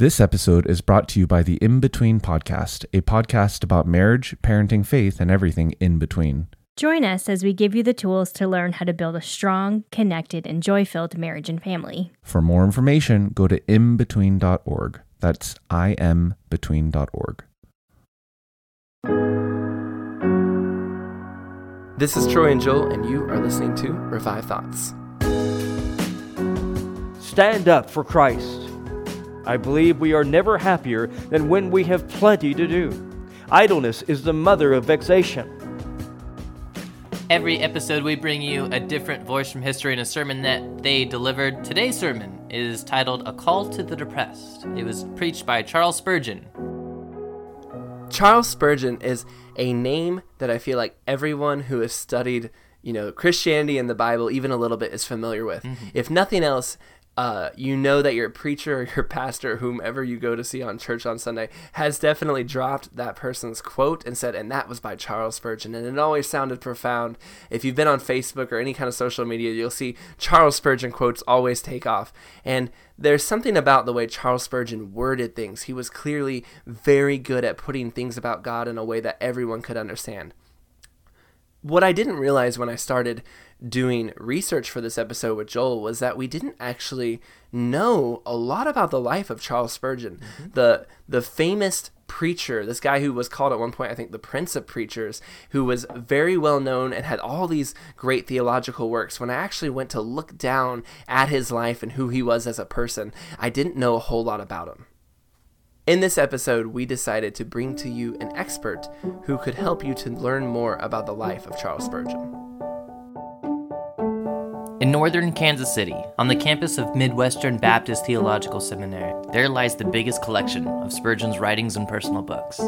This episode is brought to you by the In Between Podcast, a podcast about marriage, parenting, faith, and everything in between. Join us as we give you the tools to learn how to build a strong, connected, and joy filled marriage and family. For more information, go to inbetween.org. That's inbetween.org. This is Troy and Joel, and you are listening to Revive Thoughts. Stand up for Christ. I believe we are never happier than when we have plenty to do. Idleness is the mother of vexation. Every episode, we bring you a different voice from history and a sermon that they delivered. Today's sermon is titled A Call to the Depressed. It was preached by Charles Spurgeon. Charles Spurgeon is a name that I feel like everyone who has studied, you know, Christianity and the Bible even a little bit is familiar with. Mm-hmm. If nothing else, uh, you know that your preacher or your pastor, whomever you go to see on church on Sunday, has definitely dropped that person's quote and said, and that was by Charles Spurgeon. And it always sounded profound. If you've been on Facebook or any kind of social media, you'll see Charles Spurgeon quotes always take off. And there's something about the way Charles Spurgeon worded things. He was clearly very good at putting things about God in a way that everyone could understand. What I didn't realize when I started doing research for this episode with Joel was that we didn't actually know a lot about the life of Charles Spurgeon, mm-hmm. the the famous preacher, this guy who was called at one point I think the prince of preachers, who was very well known and had all these great theological works. When I actually went to look down at his life and who he was as a person, I didn't know a whole lot about him. In this episode, we decided to bring to you an expert who could help you to learn more about the life of Charles Spurgeon. In northern Kansas City, on the campus of Midwestern Baptist Theological Seminary, there lies the biggest collection of Spurgeon's writings and personal books.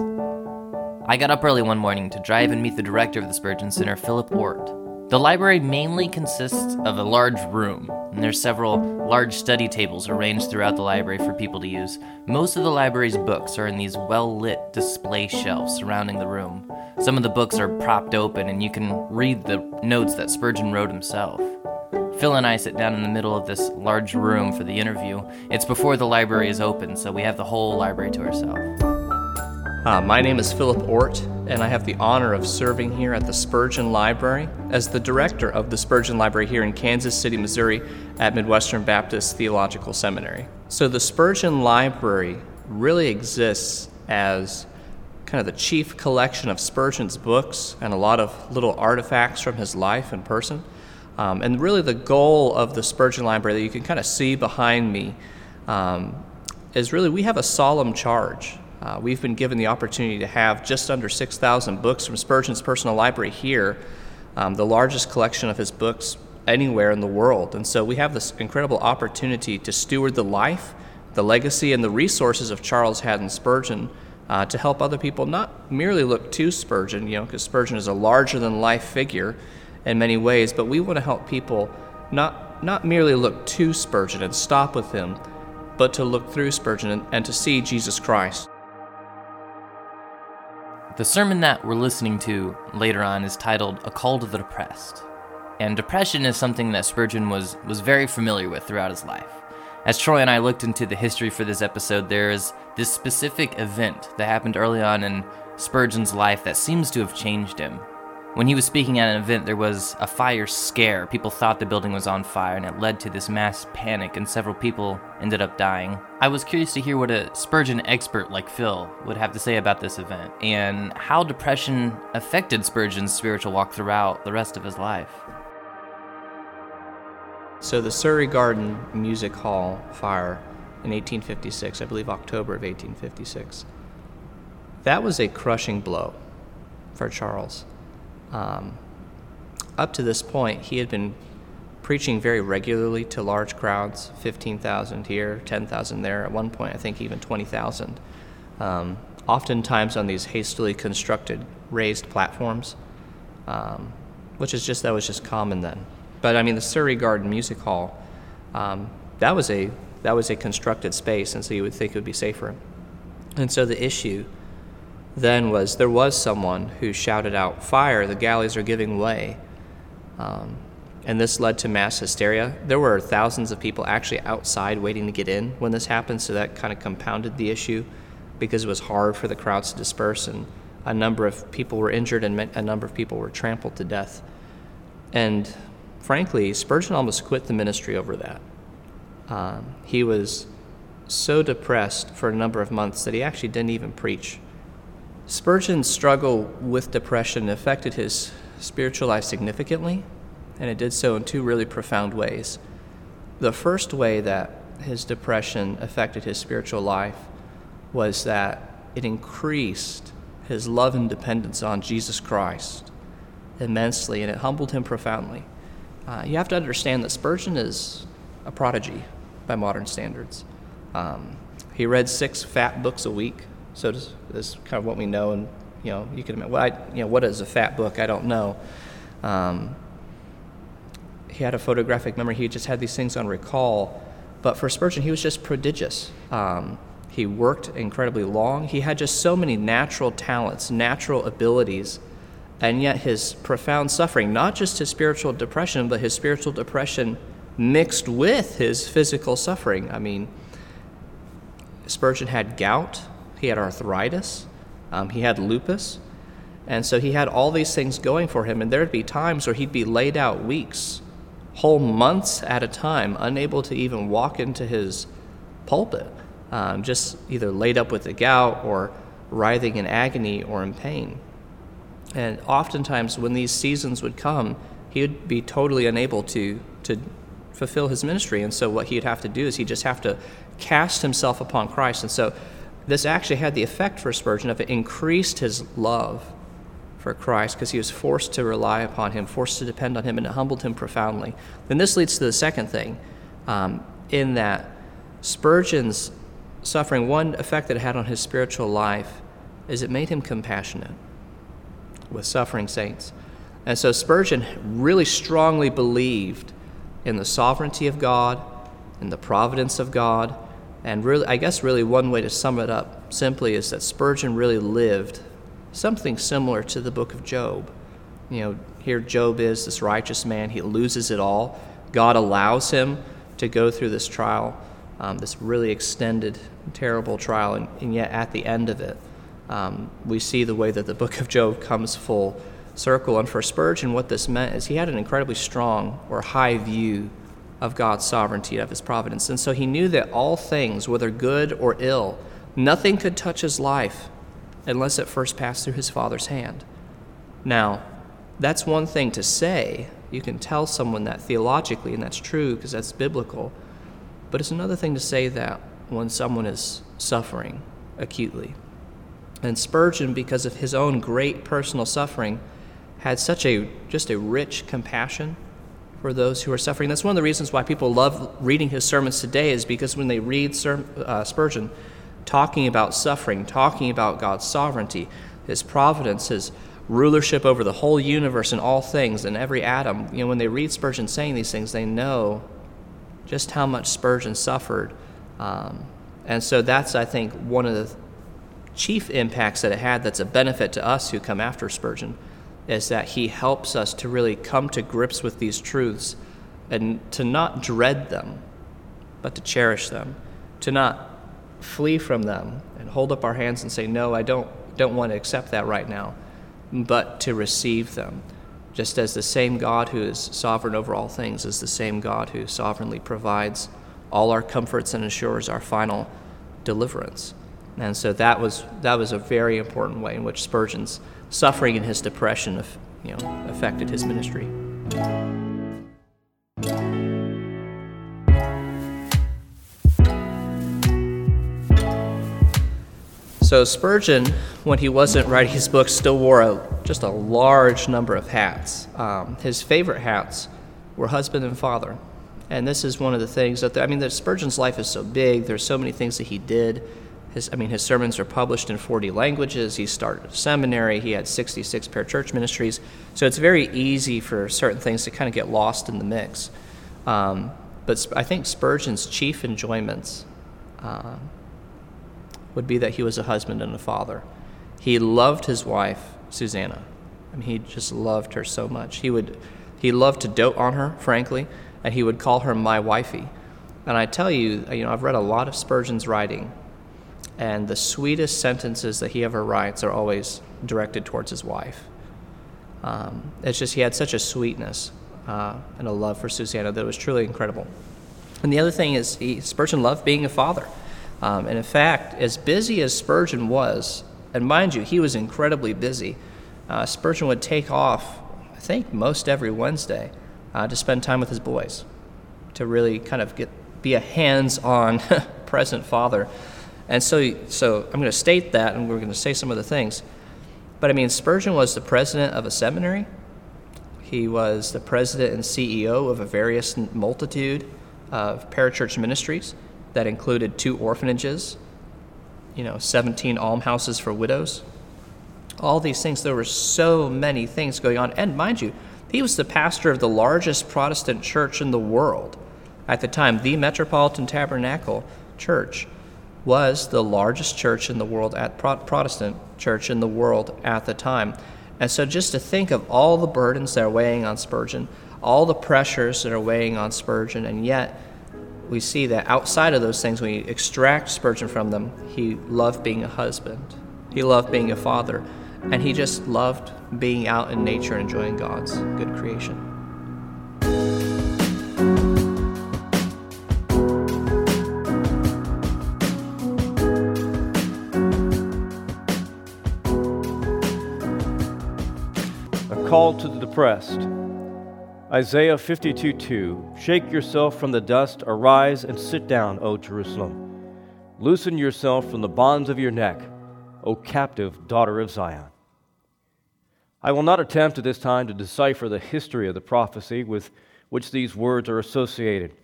I got up early one morning to drive and meet the director of the Spurgeon Center, Phillip Ort. The library mainly consists of a large room, and there's several large study tables arranged throughout the library for people to use. Most of the library's books are in these well lit display shelves surrounding the room. Some of the books are propped open, and you can read the notes that Spurgeon wrote himself. Phil and I sit down in the middle of this large room for the interview. It's before the library is open, so we have the whole library to ourselves. Uh, my name is Phillip Ort, and I have the honor of serving here at the Spurgeon Library as the director of the Spurgeon Library here in Kansas City, Missouri, at Midwestern Baptist Theological Seminary. So, the Spurgeon Library really exists as kind of the chief collection of Spurgeon's books and a lot of little artifacts from his life and person. Um, and really, the goal of the Spurgeon Library that you can kind of see behind me um, is really we have a solemn charge. Uh, we've been given the opportunity to have just under 6,000 books from Spurgeon's personal library here, um, the largest collection of his books anywhere in the world. And so we have this incredible opportunity to steward the life, the legacy, and the resources of Charles Haddon Spurgeon uh, to help other people not merely look to Spurgeon, you know, because Spurgeon is a larger than life figure in many ways, but we want to help people not, not merely look to Spurgeon and stop with him, but to look through Spurgeon and, and to see Jesus Christ. The sermon that we're listening to later on is titled A Call to the Depressed. And depression is something that Spurgeon was, was very familiar with throughout his life. As Troy and I looked into the history for this episode, there is this specific event that happened early on in Spurgeon's life that seems to have changed him. When he was speaking at an event, there was a fire scare. People thought the building was on fire, and it led to this mass panic, and several people ended up dying. I was curious to hear what a Spurgeon expert like Phil would have to say about this event, and how depression affected Spurgeon's spiritual walk throughout the rest of his life. So, the Surrey Garden Music Hall fire in 1856, I believe October of 1856, that was a crushing blow for Charles. Um, up to this point, he had been preaching very regularly to large crowds 15,000 here, 10,000 there, at one point, I think even 20,000. Um, oftentimes on these hastily constructed raised platforms, um, which is just, that was just common then. But I mean, the Surrey Garden Music Hall, um, that was a that was a constructed space, and so you would think it would be safer. And so the issue then was there was someone who shouted out, Fire, the galleys are giving way. Um, and this led to mass hysteria. There were thousands of people actually outside waiting to get in when this happened, so that kind of compounded the issue because it was hard for the crowds to disperse, and a number of people were injured and a number of people were trampled to death. And frankly, Spurgeon almost quit the ministry over that. Um, he was so depressed for a number of months that he actually didn't even preach. Spurgeon's struggle with depression affected his spiritual life significantly, and it did so in two really profound ways. The first way that his depression affected his spiritual life was that it increased his love and dependence on Jesus Christ immensely, and it humbled him profoundly. Uh, you have to understand that Spurgeon is a prodigy by modern standards. Um, he read six fat books a week, so this is kind of what we know. And you know, you can what I, you know, what is a fat book? I don't know. Um, he had a photographic memory. He just had these things on recall. But for Spurgeon, he was just prodigious. Um, he worked incredibly long. He had just so many natural talents, natural abilities, and yet his profound suffering, not just his spiritual depression, but his spiritual depression mixed with his physical suffering. I mean, Spurgeon had gout, he had arthritis, um, he had lupus, and so he had all these things going for him. And there'd be times where he'd be laid out weeks, whole months at a time, unable to even walk into his pulpit, um, just either laid up with the gout or writhing in agony or in pain. And oftentimes, when these seasons would come, he would be totally unable to, to fulfill his ministry. And so, what he'd have to do is he'd just have to cast himself upon Christ. And so, this actually had the effect for Spurgeon of it increased his love for Christ because he was forced to rely upon him, forced to depend on him, and it humbled him profoundly. Then this leads to the second thing, um, in that Spurgeon's suffering, one effect that it had on his spiritual life is it made him compassionate with suffering saints. And so Spurgeon really strongly believed in the sovereignty of God, in the providence of God, and really, I guess, really one way to sum it up simply is that Spurgeon really lived something similar to the book of Job. You know, here Job is this righteous man, he loses it all. God allows him to go through this trial, um, this really extended, terrible trial, and, and, yet at the end of it, um, we see the way that the book of Job comes full circle. And for Spurgeon, what this meant is he had an incredibly strong or high view of God's sovereignty, of his providence. And so he knew that all things, whether good or ill, nothing could touch his life unless it first passed through his Father's hand. Now, that's one thing to say. You can tell someone that theologically, and that's true because that's biblical. But it's another thing to say that when someone is suffering acutely. And Spurgeon, because of his own great personal suffering, had such a just a rich compassion for those who are suffering. That's one of the reasons why people love reading his sermons today, is because when they read uh, Spurgeon talking about suffering, talking about God's sovereignty, his providence, his rulership over the whole universe and all things and every atom, you know, when they read Spurgeon saying these things, they know just how much Spurgeon suffered. Um, and so that's, I think, one of the chief impacts that it had that's a benefit to us who come after Spurgeon is that he helps us to really come to grips with these truths and to not dread them, but to cherish them, to not flee from them and hold up our hands and say, No, I don't, don't want to accept that right now, but to receive them. Just as the same God who is sovereign over all things is the same God who sovereignly provides all our comforts and assures our final deliverance. And so that was, that was a very important way in which Spurgeon's suffering and his depression you know, affected his ministry. So Spurgeon, when he wasn't writing his books, still wore a, just a large number of hats. Um, his favorite hats were husband and father. And this is one of the things that, I mean, the Spurgeon's life is so big. There's so many things that he did his, I mean, his sermons are published in 40 languages. He started a seminary. He had 66 parachurch ministries. So it's very easy for certain things to kind of get lost in the mix. Um, but I think Spurgeon's chief enjoyments uh, would be that he was a husband and a father. He loved his wife, Susanna. I mean, he just loved her so much. He would, He loved to dote on her, frankly, and he would call her my wifey. And I tell you, you know, I've read a lot of Spurgeon's writing, and the sweetest sentences that he ever writes are always directed towards his wife. Um, it's just he had such a sweetness uh, and a love for Susanna that was truly incredible. And the other thing is, he, Spurgeon loved being a father. Um, and in fact, as busy as Spurgeon was, and mind you, he was incredibly busy, uh, Spurgeon would take off, I think, most every Wednesday uh, to spend time with his boys, to really kind of get be a hands-on, present father. And so, so I'm going to state that, and we're going to say some of the things. But I mean, Spurgeon was the president of a seminary. He was the president and CEO of a various multitude of parachurch ministries that included two orphanages, you know, 17 almshouses for widows. All these things, there were so many things going on. And mind you, he was the pastor of the largest Protestant church in the world. At the time, the Metropolitan Tabernacle Church was the largest church in the world at Protestant church in the world at the time. And so just to think of all the burdens that are weighing on Spurgeon, all the pressures that are weighing on Spurgeon, and yet we see that outside of those things, when you extract Spurgeon from them, he loved being a husband, he loved being a father, and he just loved being out in nature and enjoying God's good creation. Call to the depressed. Isaiah 52 2 Shake yourself from the dust, arise and sit down, O Jerusalem. Loosen yourself from the bonds of your neck, O captive daughter of Zion. I will not attempt at this time to decipher the history of the prophecy with which these words are associated.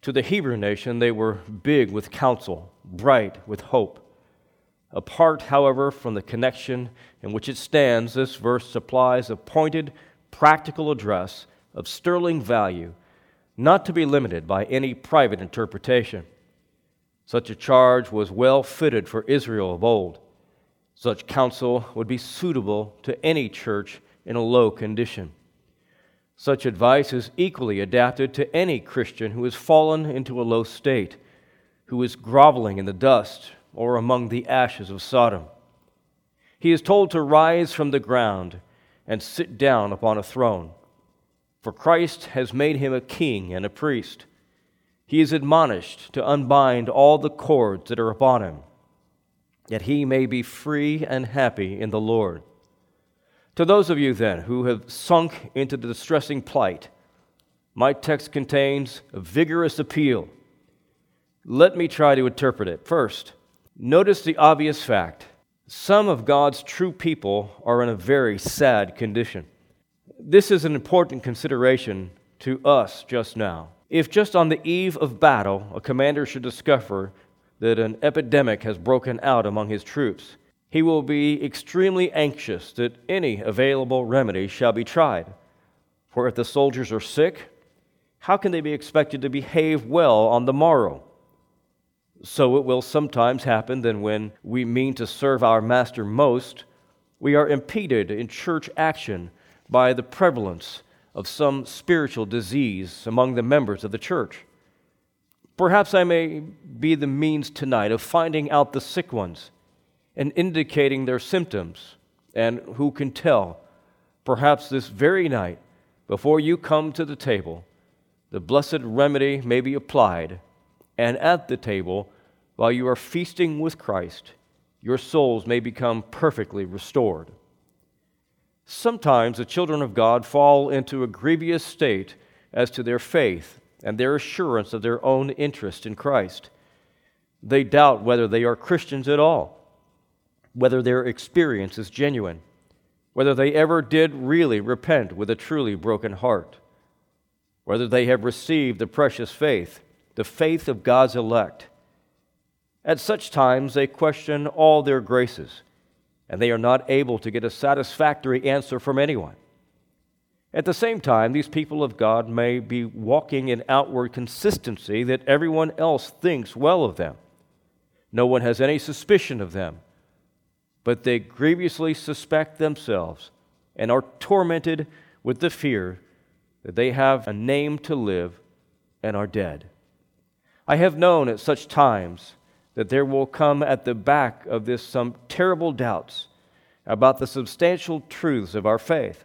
To the Hebrew nation, they were big with counsel, bright with hope. Apart, however, from the connection in which it stands, this verse supplies a pointed practical address of sterling value, not to be limited by any private interpretation. Such a charge was well fitted for Israel of old. Such counsel would be suitable to any church in a low condition. Such advice is equally adapted to any Christian who has fallen into a low state, who is groveling in the dust or among the ashes of Sodom. He is told to rise from the ground and sit down upon a throne. For Christ has made him a king and a priest. He is admonished to unbind all the cords that are upon him, that he may be free and happy in the Lord. To those of you then who have sunk into the distressing plight, my text contains a vigorous appeal. Let me try to interpret it. First, notice the obvious fact some of God's true people are in a very sad condition. This is an important consideration to us just now. If just on the eve of battle a commander should discover that an epidemic has broken out among his troops, he will be extremely anxious that any available remedy shall be tried. For if the soldiers are sick, how can they be expected to behave well on the morrow? So it will sometimes happen that when we mean to serve our master most, we are impeded in church action by the prevalence of some spiritual disease among the members of the church. Perhaps I may be the means tonight of finding out the sick ones and indicating their symptoms, and who can tell, perhaps this very night, before you come to the table, the blessed remedy may be applied and at the table, while you are feasting with Christ, your souls may become perfectly restored. Sometimes the children of God fall into a grievous state as to their faith and their assurance of their own interest in Christ. They doubt whether they are Christians at all, whether their experience is genuine, whether they ever did really repent with a truly broken heart, whether they have received the precious faith the faith of God's elect. At such times, they question all their graces, and they are not able to get a satisfactory answer from anyone. At the same time, these people of God may be walking in outward consistency that everyone else thinks well of them. No one has any suspicion of them, but they grievously suspect themselves and are tormented with the fear that they have a name to live and are dead. I have known at such times that there will come at the back of this some terrible doubts about the substantial truths of our faith.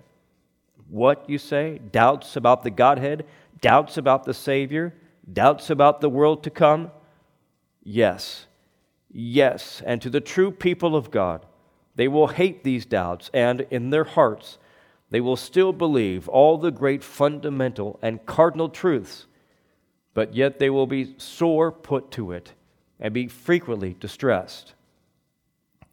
What, you say? Doubts about the Godhead? Doubts about the Savior? Doubts about the world to come? Yes. Yes. And to the true people of God, they will hate these doubts, and in their hearts, they will still believe all the great fundamental and cardinal truths, but yet they will be sore put to it and be frequently distressed.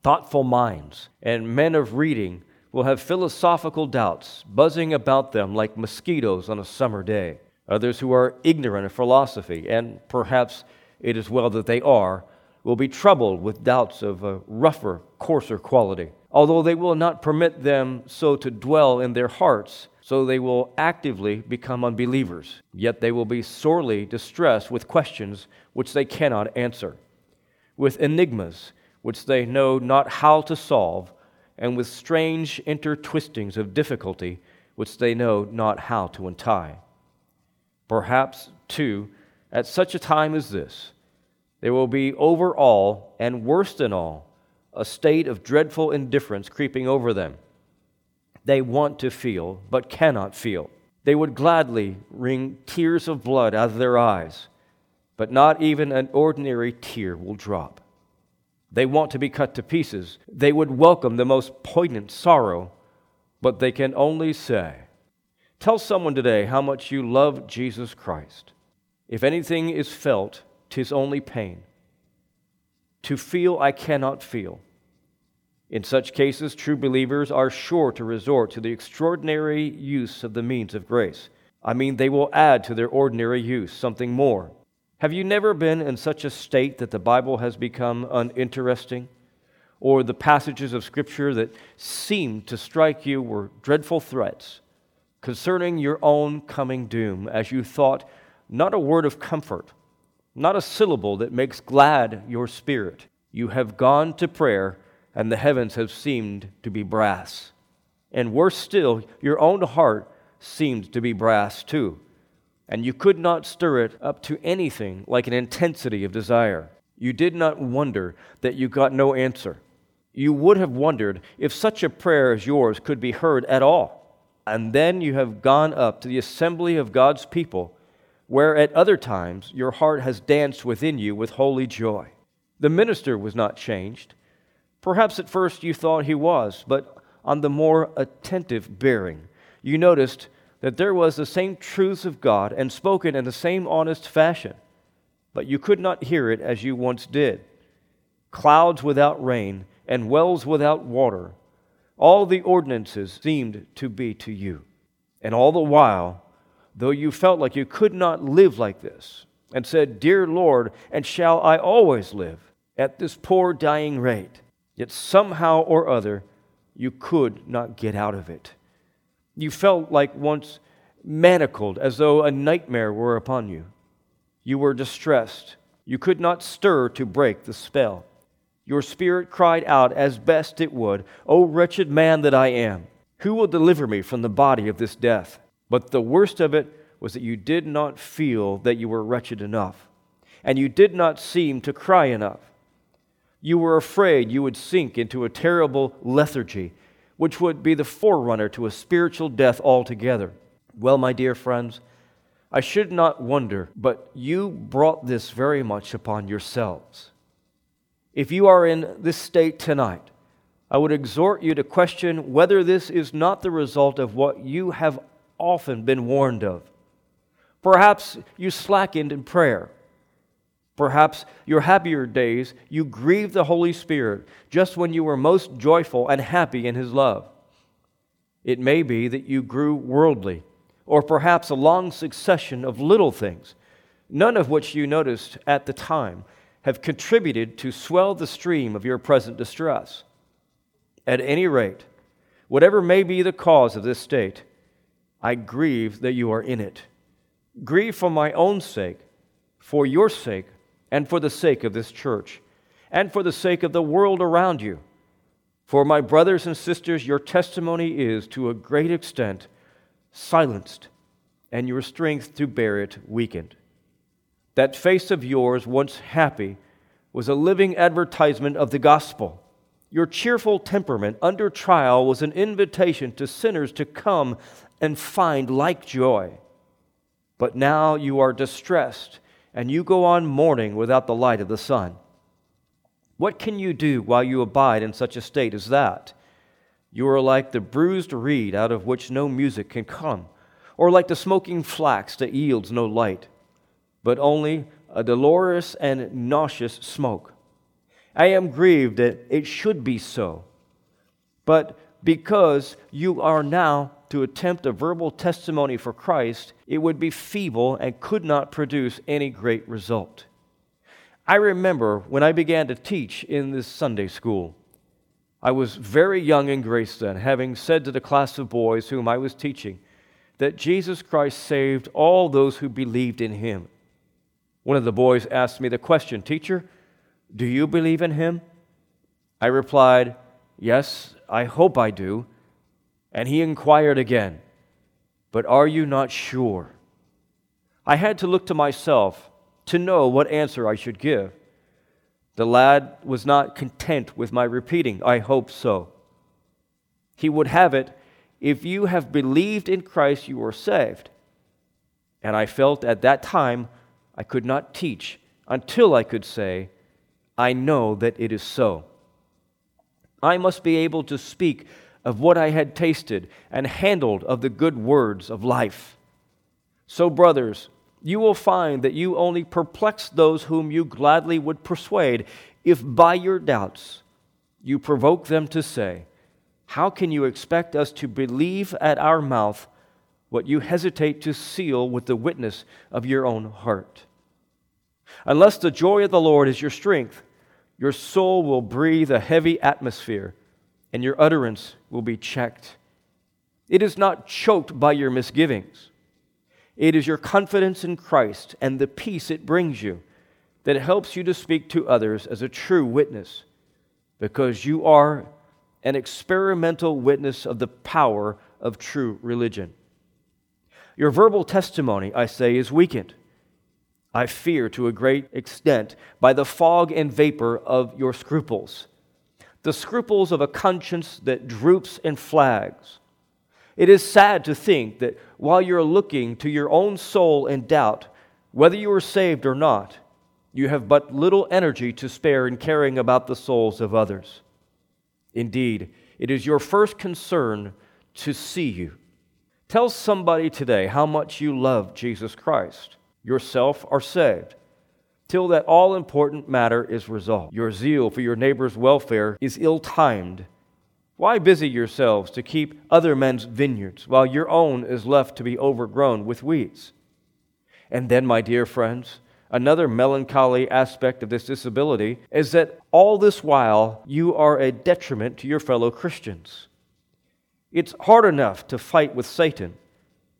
Thoughtful minds and men of reading will have philosophical doubts buzzing about them like mosquitoes on a summer day. Others who are ignorant of philosophy, and perhaps it is well that they are, will be troubled with doubts of a rougher, coarser quality. Although they will not permit them so to dwell in their hearts, so they will actively become unbelievers. Yet they will be sorely distressed with questions which they cannot answer, with enigmas which they know not how to solve, and with strange intertwistings of difficulty which they know not how to untie. Perhaps, too, at such a time as this, there will be over all, and worse than all, a state of dreadful indifference creeping over them. They want to feel, but cannot feel. They would gladly wring tears of blood out of their eyes, but not even an ordinary tear will drop. They want to be cut to pieces. They would welcome the most poignant sorrow, but they can only say, Tell someone today how much you love Jesus Christ. If anything is felt, tis only pain. To feel I cannot feel. In such cases, true believers are sure to resort to the extraordinary use of the means of grace. I mean, they will add to their ordinary use something more. Have you never been in such a state that the Bible has become uninteresting? Or the passages of Scripture that seemed to strike you were dreadful threats concerning your own coming doom, as you thought not a word of comfort, not a syllable that makes glad your spirit. You have gone to prayer, and the heavens have seemed to be brass. And worse still, your own heart seemed to be brass too and you could not stir it up to anything like an intensity of desire. You did not wonder that you got no answer. You would have wondered if such a prayer as yours could be heard at all. And then you have gone up to the assembly of God's people, where at other times your heart has danced within you with holy joy. The minister was not changed. Perhaps at first you thought he was, but on the more attentive bearing, you noticed that there was the same truths of God and spoken in the same honest fashion, but you could not hear it as you once did. Clouds without rain and wells without water, all the ordinances seemed to be to you. And all the while, though you felt like you could not live like this, and said, Dear Lord, and shall I always live at this poor dying rate, yet somehow or other you could not get out of it. You felt like once manacled, as though a nightmare were upon you. You were distressed. You could not stir to break the spell. Your spirit cried out as best it would, O wretched man that I am, who will deliver me from the body of this death? But the worst of it was that you did not feel that you were wretched enough, and you did not seem to cry enough. You were afraid you would sink into a terrible lethargy which would be the forerunner to a spiritual death altogether. Well, my dear friends, I should not wonder, but you brought this very much upon yourselves. If you are in this state tonight, I would exhort you to question whether this is not the result of what you have often been warned of. Perhaps you slackened in prayer. Perhaps your happier days, you grieved the Holy Spirit just when you were most joyful and happy in His love. It may be that you grew worldly, or perhaps a long succession of little things, none of which you noticed at the time, have contributed to swell the stream of your present distress. At any rate, whatever may be the cause of this state, I grieve that you are in it. Grieve for my own sake, for your sake and for the sake of this church, and for the sake of the world around you. For my brothers and sisters, your testimony is, to a great extent, silenced and your strength to bear it weakened. That face of yours, once happy, was a living advertisement of the gospel. Your cheerful temperament under trial was an invitation to sinners to come and find like joy. But now you are distressed, and you go on mourning without the light of the sun. What can you do while you abide in such a state as that? You are like the bruised reed out of which no music can come, or like the smoking flax that yields no light, but only a dolorous and nauseous smoke. I am grieved that it should be so. But because you are now to attempt a verbal testimony for Christ, it would be feeble and could not produce any great result. I remember when I began to teach in this Sunday school. I was very young in grace then, having said to the class of boys whom I was teaching that Jesus Christ saved all those who believed in him. One of the boys asked me the question, Teacher, do you believe in him? I replied, Yes, I hope I do. And he inquired again, But are you not sure? I had to look to myself to know what answer I should give. The lad was not content with my repeating, I hope so. He would have it, if you have believed in Christ, you are saved. And I felt at that time I could not teach until I could say, I know that it is so. I must be able to speak of what I had tasted and handled of the good words of life. So, brothers, you will find that you only perplex those whom you gladly would persuade if by your doubts you provoke them to say, How can you expect us to believe at our mouth what you hesitate to seal with the witness of your own heart? Unless the joy of the Lord is your strength, your soul will breathe a heavy atmosphere, and your utterance will be checked. It is not choked by your misgivings. It is your confidence in Christ and the peace it brings you that helps you to speak to others as a true witness, because you are an experimental witness of the power of true religion. Your verbal testimony, I say, is weakened. I fear to a great extent, by the fog and vapor of your scruples, the scruples of a conscience that droops and flags. It is sad to think that while you're looking to your own soul in doubt, whether you are saved or not, you have but little energy to spare in caring about the souls of others. Indeed, it is your first concern to see you. Tell somebody today how much you love Jesus Christ yourself are saved, till that all important matter is resolved. Your zeal for your neighbor's welfare is ill timed. Why busy yourselves to keep other men's vineyards while your own is left to be overgrown with weeds? And then, my dear friends, another melancholy aspect of this disability is that all this while you are a detriment to your fellow Christians. It's hard enough to fight with Satan,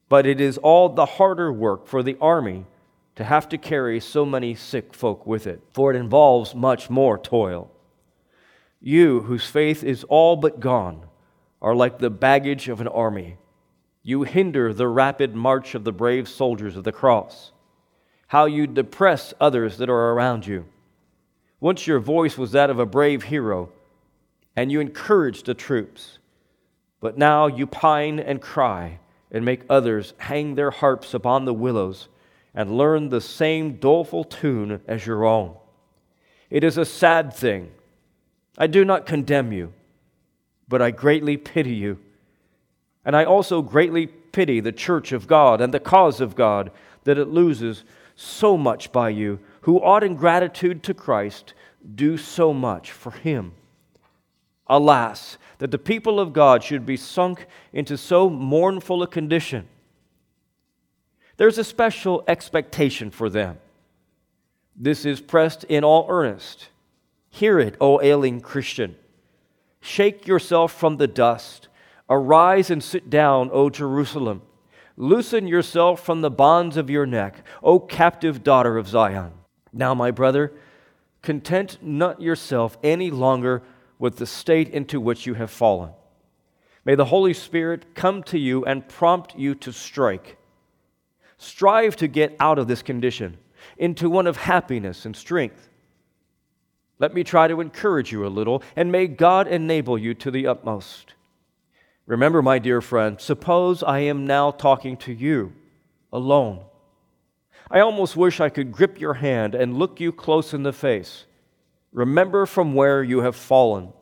but it is all the harder work for the army to have to carry so many sick folk with it, for it involves much more toil. You, whose faith is all but gone, are like the baggage of an army. You hinder the rapid march of the brave soldiers of the cross. How you depress others that are around you. Once your voice was that of a brave hero, and you encouraged the troops. But now you pine and cry and make others hang their harps upon the willows and learn the same doleful tune as your own. It is a sad thing. I do not condemn you, but I greatly pity you. And I also greatly pity the church of God and the cause of God that it loses so much by you, who ought in gratitude to Christ do so much for him. Alas, that the people of God should be sunk into so mournful a condition there's a special expectation for them. This is pressed in all earnest. Hear it, O ailing Christian. Shake yourself from the dust. Arise and sit down, O Jerusalem. Loosen yourself from the bonds of your neck, O captive daughter of Zion. Now, my brother, content not yourself any longer with the state into which you have fallen. May the Holy Spirit come to you and prompt you to strike Strive to get out of this condition into one of happiness and strength. Let me try to encourage you a little, and may God enable you to the utmost. Remember, my dear friend, suppose I am now talking to you alone. I almost wish I could grip your hand and look you close in the face. Remember from where you have fallen.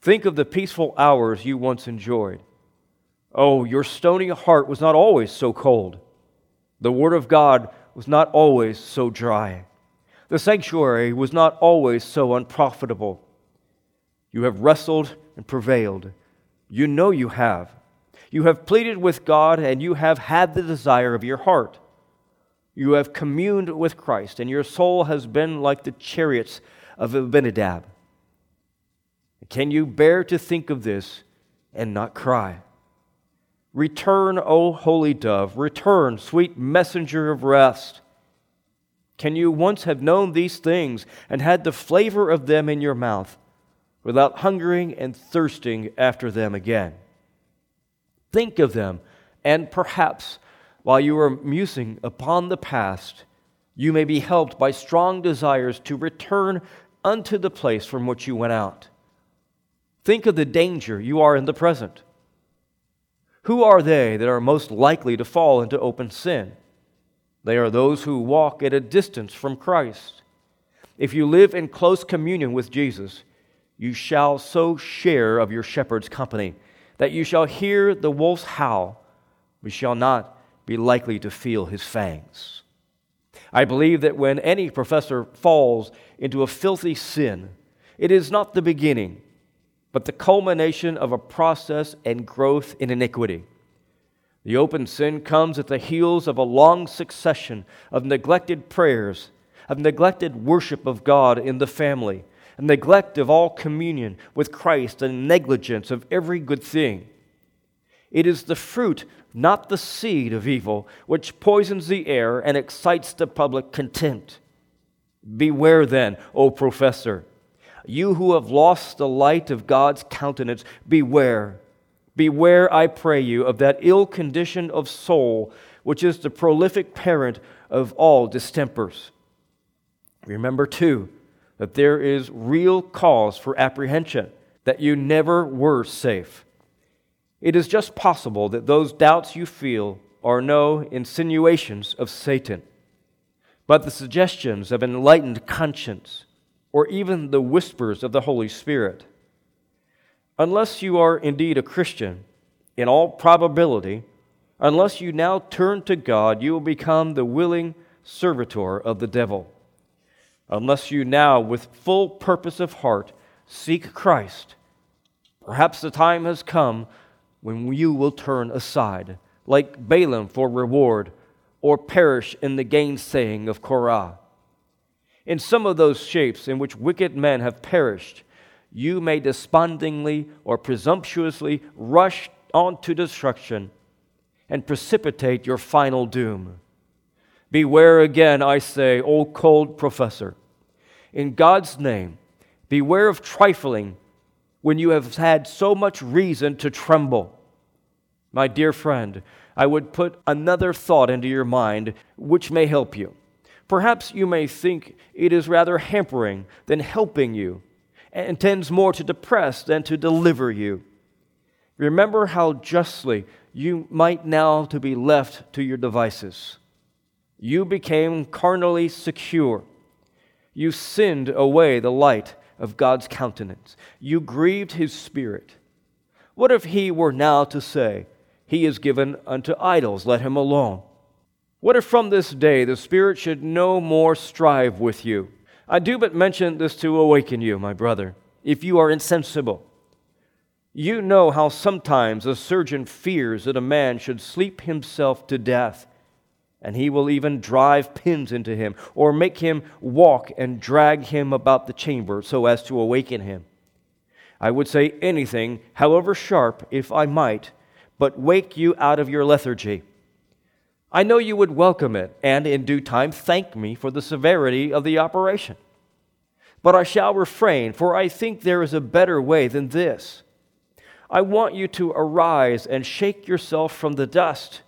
Think of the peaceful hours you once enjoyed. Oh, your stony heart was not always so cold. The Word of God was not always so dry. The sanctuary was not always so unprofitable. You have wrestled and prevailed. You know you have. You have pleaded with God and you have had the desire of your heart. You have communed with Christ, and your soul has been like the chariots of Amminadib. Can you bear to think of this and not cry? Return, O holy dove, return, sweet messenger of rest. Can you once have known these things and had the flavor of them in your mouth without hungering and thirsting after them again? Think of them, and perhaps while you are musing upon the past, you may be helped by strong desires to return unto the place from which you went out. Think of the danger you are in the present. Who are they that are most likely to fall into open sin? They are those who walk at a distance from Christ. If you live in close communion with Jesus, you shall so share of your shepherd's company that you shall hear the wolf's howl, but shall not be likely to feel his fangs. I believe that when any professor falls into a filthy sin, it is not the beginning but the culmination of a process and growth in iniquity. The open sin comes at the heels of a long succession of neglected prayers, of neglected worship of God in the family, a neglect of all communion with Christ, and negligence of every good thing. It is the fruit, not the seed of evil, which poisons the air and excites the public contempt. Beware then, O professor you who have lost the light of God's countenance, beware. Beware, I pray you, of that ill condition of soul which is the prolific parent of all distempers. Remember, too, that there is real cause for apprehension, that you never were safe. It is just possible that those doubts you feel are no insinuations of Satan, but the suggestions of enlightened conscience or even the whispers of the Holy Spirit. Unless you are indeed a Christian, in all probability, unless you now turn to God, you will become the willing servitor of the devil. Unless you now, with full purpose of heart, seek Christ, perhaps the time has come when you will turn aside, like Balaam for reward, or perish in the gainsaying of Korah. In some of those shapes in which wicked men have perished, you may despondingly or presumptuously rush on to destruction and precipitate your final doom. Beware again, I say, O cold professor. In God's name, beware of trifling when you have had so much reason to tremble. My dear friend, I would put another thought into your mind which may help you. Perhaps you may think it is rather hampering than helping you, and tends more to depress than to deliver you. Remember how justly you might now to be left to your devices. You became carnally secure. You sinned away the light of God's countenance. You grieved his spirit. What if he were now to say, He is given unto idols, let him alone? What if from this day the Spirit should no more strive with you? I do but mention this to awaken you, my brother, if you are insensible. You know how sometimes a surgeon fears that a man should sleep himself to death, and he will even drive pins into him, or make him walk and drag him about the chamber so as to awaken him. I would say anything, however sharp, if I might, but wake you out of your lethargy. I know you would welcome it and in due time thank me for the severity of the operation. But I shall refrain, for I think there is a better way than this. I want you to arise and shake yourself from the dust.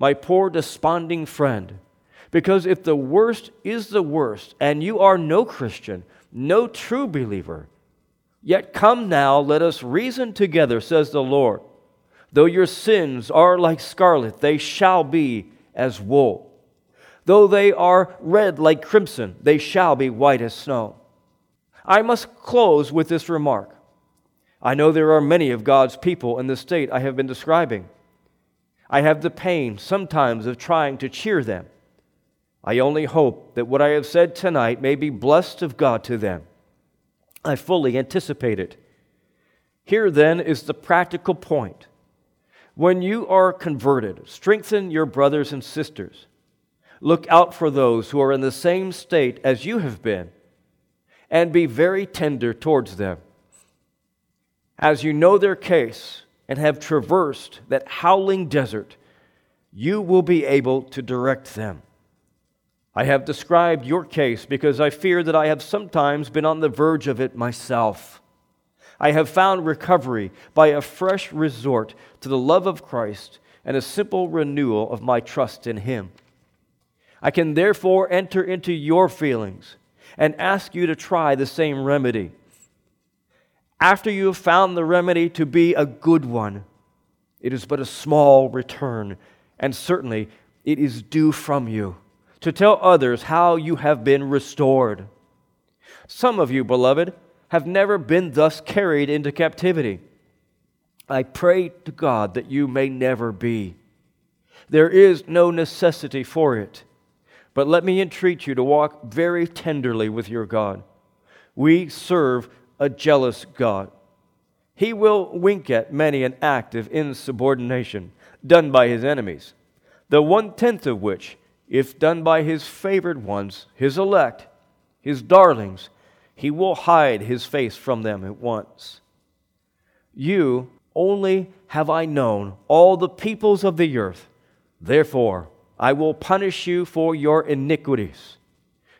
my poor desponding friend. Because if the worst is the worst, and you are no Christian, no true believer, yet come now, let us reason together, says the Lord. Though your sins are like scarlet, they shall be as wool. Though they are red like crimson, they shall be white as snow. I must close with this remark. I know there are many of God's people in the state I have been describing. I have the pain sometimes of trying to cheer them. I only hope that what I have said tonight may be blessed of God to them. I fully anticipate it. Here then is the practical point. When you are converted, strengthen your brothers and sisters. Look out for those who are in the same state as you have been, and be very tender towards them. As you know their case and have traversed that howling desert, you will be able to direct them. I have described your case because I fear that I have sometimes been on the verge of it myself. I have found recovery by a fresh resort to the love of Christ and a simple renewal of my trust in Him. I can therefore enter into your feelings and ask you to try the same remedy. After you have found the remedy to be a good one, it is but a small return, and certainly it is due from you to tell others how you have been restored. Some of you, beloved, have never been thus carried into captivity. I pray to God that you may never be. There is no necessity for it. But let me entreat you to walk very tenderly with your God. We serve a jealous God. He will wink at many an act of insubordination done by his enemies, the one tenth of which if done by his favored ones, his elect, his darlings, he will hide his face from them at once. You only have I known all the peoples of the earth. Therefore, I will punish you for your iniquities.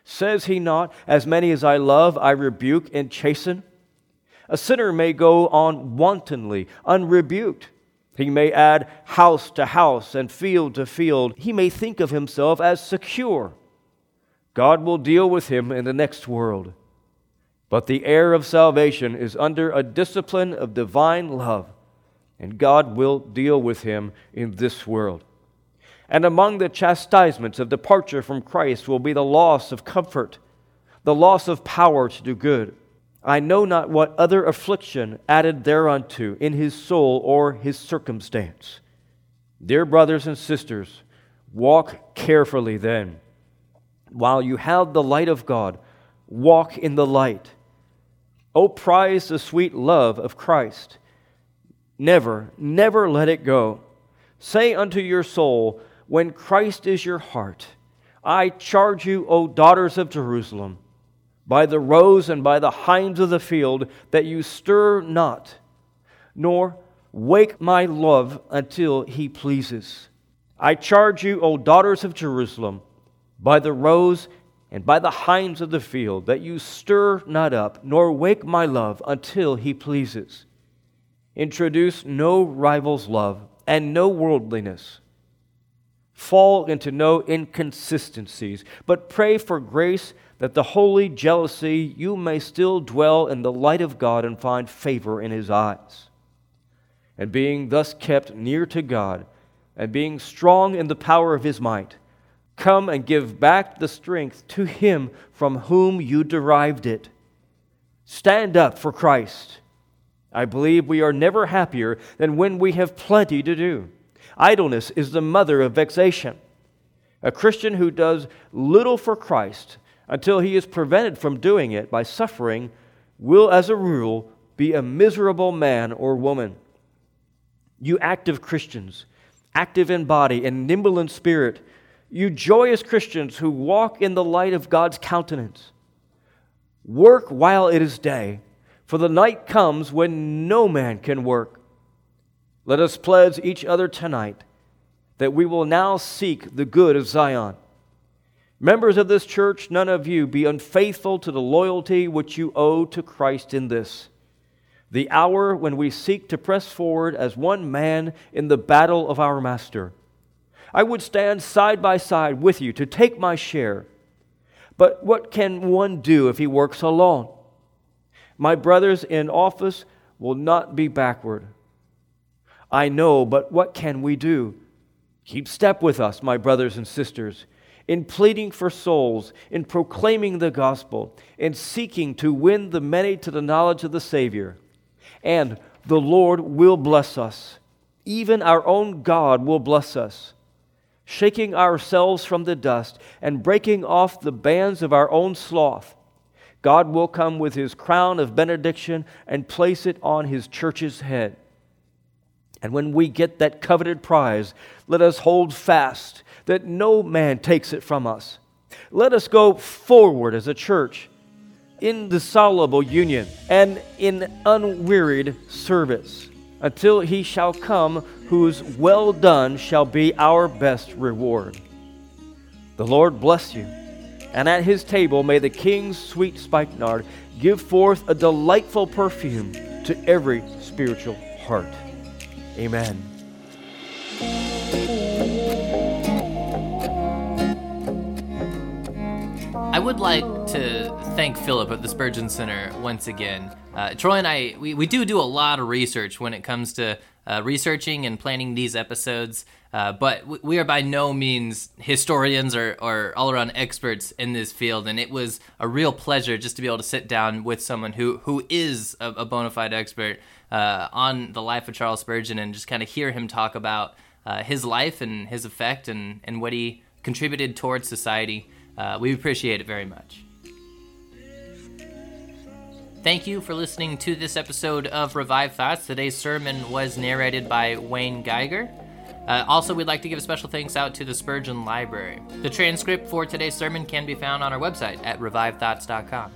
Says he not, As many as I love, I rebuke and chasten? A sinner may go on wantonly, unrebuked he may add house to house and field to field. He may think of himself as secure. God will deal with him in the next world. But the heir of salvation is under a discipline of divine love, and God will deal with him in this world. And among the chastisements of departure from Christ will be the loss of comfort, the loss of power to do good I know not what other affliction added thereunto in his soul or his circumstance. Dear brothers and sisters, walk carefully then. While you have the light of God, walk in the light. Oh, prize the sweet love of Christ. Never, never let it go. Say unto your soul, when Christ is your heart, I charge you, O daughters of Jerusalem, by the roes and by the hinds of the field, that you stir not, nor wake my love until he pleases. I charge you, O daughters of Jerusalem, by the roes and by the hinds of the field, that you stir not up, nor wake my love until he pleases. Introduce no rival's love and no worldliness. Fall into no inconsistencies, but pray for grace that the holy jealousy you may still dwell in the light of God and find favor in his eyes. And being thus kept near to God, and being strong in the power of his might, come and give back the strength to him from whom you derived it. Stand up for Christ. I believe we are never happier than when we have plenty to do. Idleness is the mother of vexation. A Christian who does little for Christ until he is prevented from doing it by suffering, will, as a rule, be a miserable man or woman. You active Christians, active in body and nimble in spirit, you joyous Christians who walk in the light of God's countenance, work while it is day, for the night comes when no man can work. Let us pledge each other tonight that we will now seek the good of Zion Members of this church, none of you be unfaithful to the loyalty which you owe to Christ in this. The hour when we seek to press forward as one man in the battle of our Master. I would stand side by side with you to take my share. But what can one do if he works alone? My brothers in office will not be backward. I know, but what can we do? Keep step with us, my brothers and sisters, in pleading for souls, in proclaiming the gospel, in seeking to win the many to the knowledge of the Savior. And the Lord will bless us. Even our own God will bless us. Shaking ourselves from the dust and breaking off the bands of our own sloth, God will come with his crown of benediction and place it on his church's head. And when we get that coveted prize, let us hold fast that no man takes it from us. Let us go forward as a church in indissoluble union and in unwearied service until he shall come whose well done shall be our best reward. The Lord bless you, and at his table may the king's sweet spikenard give forth a delightful perfume to every spiritual heart. Amen. I would like to thank Phillip at the Spurgeon Center once again. Uh, Troy and I, we, we do do a lot of research when it comes to uh, researching and planning these episodes, uh, but we are by no means historians or, or all around experts in this field. And it was a real pleasure just to be able to sit down with someone who, who is a, a bona fide expert uh, on the life of Charles Spurgeon and just kind of hear him talk about uh, his life and his effect and, and what he contributed towards society. Uh, we appreciate it very much. Thank you for listening to this episode of Revive Thoughts. Today's sermon was narrated by Wayne Geiger. Uh, also, we'd like to give a special thanks out to the Spurgeon Library. The transcript for today's sermon can be found on our website at revivethoughts.com.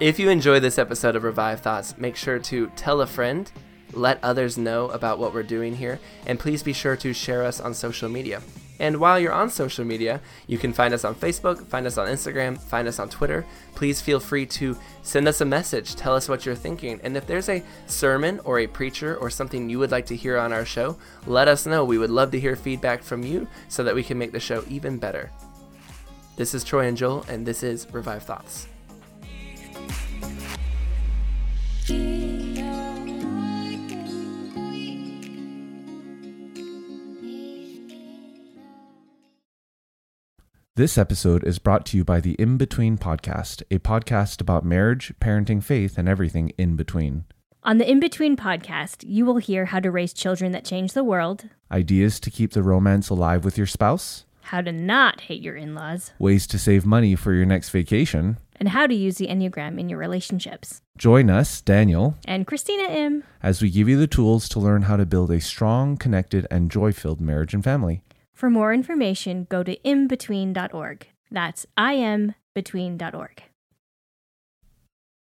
If you enjoy this episode of Revive Thoughts, make sure to tell a friend, let others know about what we're doing here, and please be sure to share us on social media. And while you're on social media, you can find us on Facebook, find us on Instagram, find us on Twitter. Please feel free to send us a message, tell us what you're thinking. And if there's a sermon or a preacher or something you would like to hear on our show, let us know. We would love to hear feedback from you so that we can make the show even better. This is Troy and Joel, and this is Revive Thoughts. This episode is brought to you by the In Between Podcast, a podcast about marriage, parenting, faith, and everything in between. On the In Between podcast, you will hear how to raise children that change the world, Ideas to keep the romance alive with your spouse, how to not hate your in laws, ways to save money for your next vacation. and how to use the Enneagram in your relationships. Join us, Daniel, And Christina M. as we give you the tools to learn how to build a strong, connected, and joy filled marriage and family. For more information, go to inbetween.org. That's inbetween.org.